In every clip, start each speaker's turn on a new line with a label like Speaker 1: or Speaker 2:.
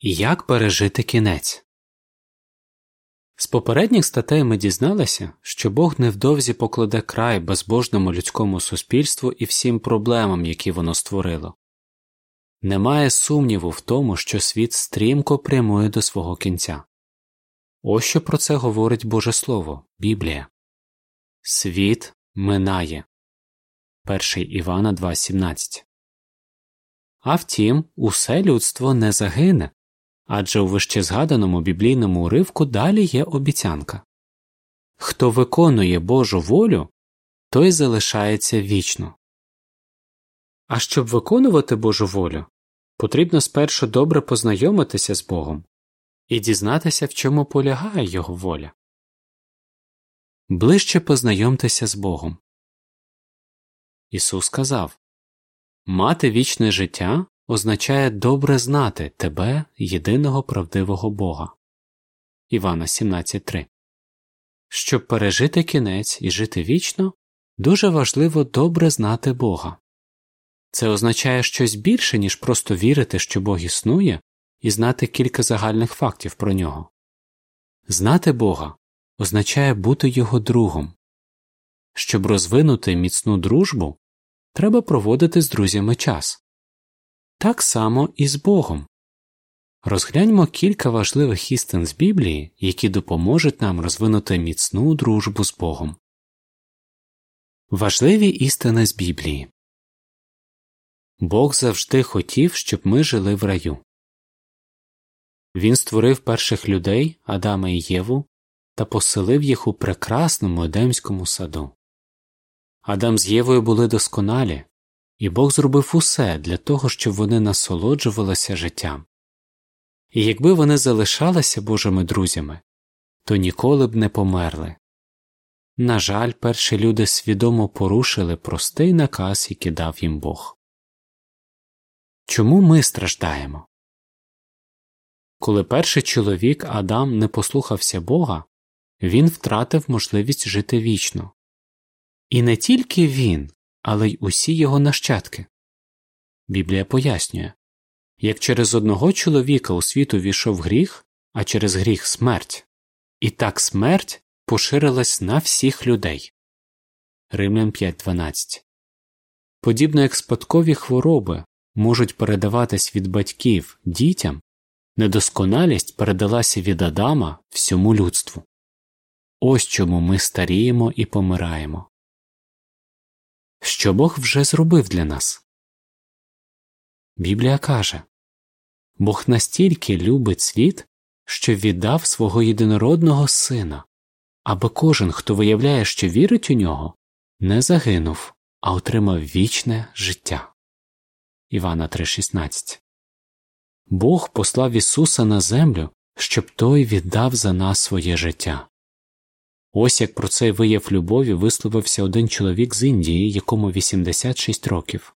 Speaker 1: Як пережити кінець? З попередніх статей ми дізналися, що Бог невдовзі покладе край безбожному людському суспільству і всім проблемам, які воно створило. Немає сумніву в тому, що світ стрімко прямує до свого кінця. Ось що про це говорить Боже Слово, Біблія. Світ минає. 1 Івана 2.17 А втім, усе людство не загине, адже у вищезгаданому біблійному уривку далі є обіцянка Хто виконує Божу волю, той залишається вічно. А щоб виконувати Божу волю, потрібно спершу добре познайомитися з Богом і дізнатися, в чому полягає Його воля. Ближче познайомтеся з Богом. Ісус сказав Мати вічне життя означає добре знати тебе, єдиного правдивого Бога. Івана 17.3 Щоб пережити кінець і жити вічно, дуже важливо добре знати Бога. Це означає щось більше, ніж просто вірити, що Бог існує, і знати кілька загальних фактів про нього. Знати Бога означає бути його другом. Щоб розвинути міцну дружбу, треба проводити з друзями час. Так само і з Богом. Розгляньмо кілька важливих істин з Біблії, які допоможуть нам розвинути міцну дружбу з Богом. Важливі істини з Біблії Бог завжди хотів, щоб ми жили в раю. Він створив перших людей Адама і Єву та поселив їх у прекрасному Едемському саду. Адам з Євою були досконалі, і Бог зробив усе для того, щоб вони насолоджувалися життям. І якби вони залишалися Божими друзями, то ніколи б не померли. На жаль, перші люди свідомо порушили простий наказ, який дав їм Бог. Чому ми страждаємо? Коли перший чоловік Адам не послухався Бога, він втратив можливість жити вічно. І не тільки він, але й усі його нащадки. Біблія пояснює як через одного чоловіка у світу війшов гріх, а через гріх смерть, і так смерть поширилась на всіх людей. Римлян 5.12 Подібно як спадкові хвороби можуть передаватись від батьків дітям, недосконалість передалася від Адама всьому людству. Ось чому ми старіємо і помираємо. Що Бог вже зробив для нас? Біблія каже Бог настільки любить світ, що віддав свого єдинородного сина, аби кожен, хто виявляє, що вірить у нього, не загинув, а отримав вічне життя. Івана 3:16 Бог послав Ісуса на землю, щоб Той віддав за нас своє життя. Ось як про цей вияв любові висловився один чоловік з Індії, якому 86 років.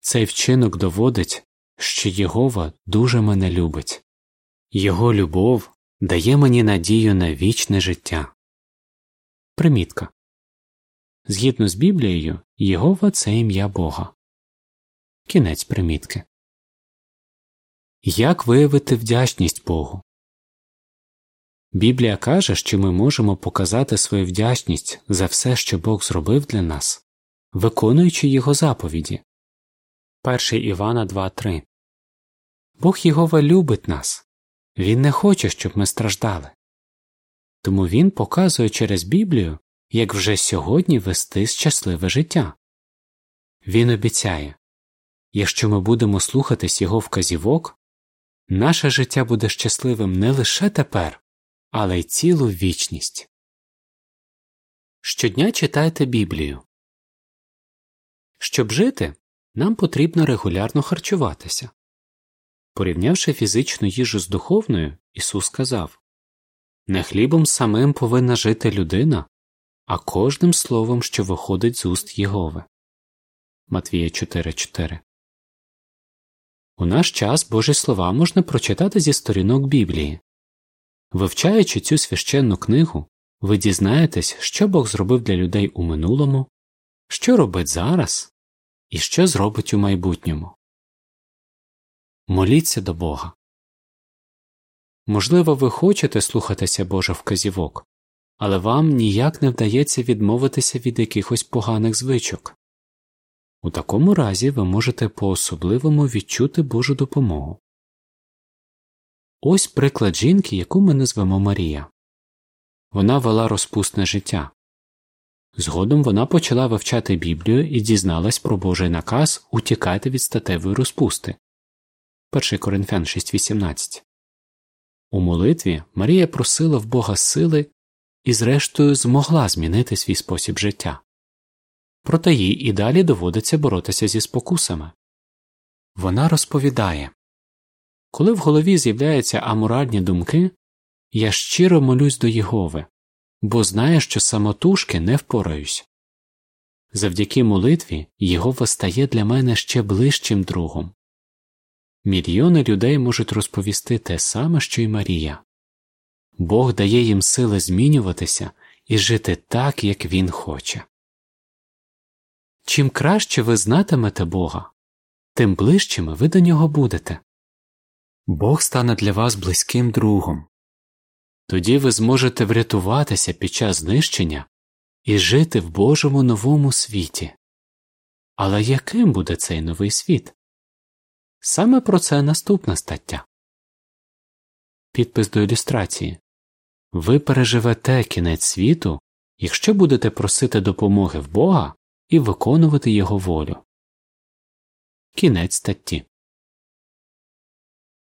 Speaker 1: Цей вчинок доводить, що Єгова дуже мене любить. Його любов дає мені надію на вічне життя. Примітка Згідно з Біблією, Єгова це ім'я Бога. Кінець примітки. Як виявити вдячність Богу? Біблія каже, що ми можемо показати свою вдячність за все, що Бог зробив для нас, виконуючи Його заповіді. 1 Івана 2.3 Бог Єгова любить нас. Він не хоче, щоб ми страждали. Тому Він показує через Біблію, як вже сьогодні вести щасливе життя. Він обіцяє якщо ми будемо слухатись Його вказівок, наше життя буде щасливим не лише тепер, але й цілу вічність. Щодня читайте Біблію. Щоб жити, нам потрібно регулярно харчуватися. Порівнявши фізичну їжу з духовною, Ісус сказав Не хлібом самим повинна жити людина, а кожним словом, що виходить з уст Єгови. Матвія 4.4 У наш час Божі слова можна прочитати зі сторінок Біблії. Вивчаючи цю священну книгу, ви дізнаєтесь, що Бог зробив для людей у минулому, що робить зараз і що зробить у майбутньому. Моліться до Бога. Можливо, ви хочете слухатися Божих вказівок, але вам ніяк не вдається відмовитися від якихось поганих звичок. У такому разі ви можете по особливому відчути Божу допомогу. Ось приклад жінки, яку ми назвемо Марія. Вона вела розпусне життя. Згодом вона почала вивчати Біблію і дізналась про Божий наказ утікати від статевої розпусти. 1 Коринфян 6.18 У молитві Марія просила в Бога сили і, зрештою, змогла змінити свій спосіб життя. Проте їй і далі доводиться боротися зі спокусами. Вона розповідає Коли в голові з'являються аморальні думки, я щиро молюсь до Єгови, бо знаю, що самотужки не впораюсь. Завдяки молитві Єгова стає для мене ще ближчим другом. Мільйони людей можуть розповісти те саме, що й Марія. Бог дає їм сили змінюватися і жити так, як Він хоче. Чим краще ви знатимете Бога, тим ближчими ви до нього будете. Бог стане для вас близьким другом. Тоді ви зможете врятуватися під час знищення і жити в Божому новому світі. Але яким буде цей новий світ? Саме про це наступна стаття. Підпис до ілюстрації Ви переживете кінець світу, якщо будете просити допомоги в Бога і виконувати Його волю. Кінець статті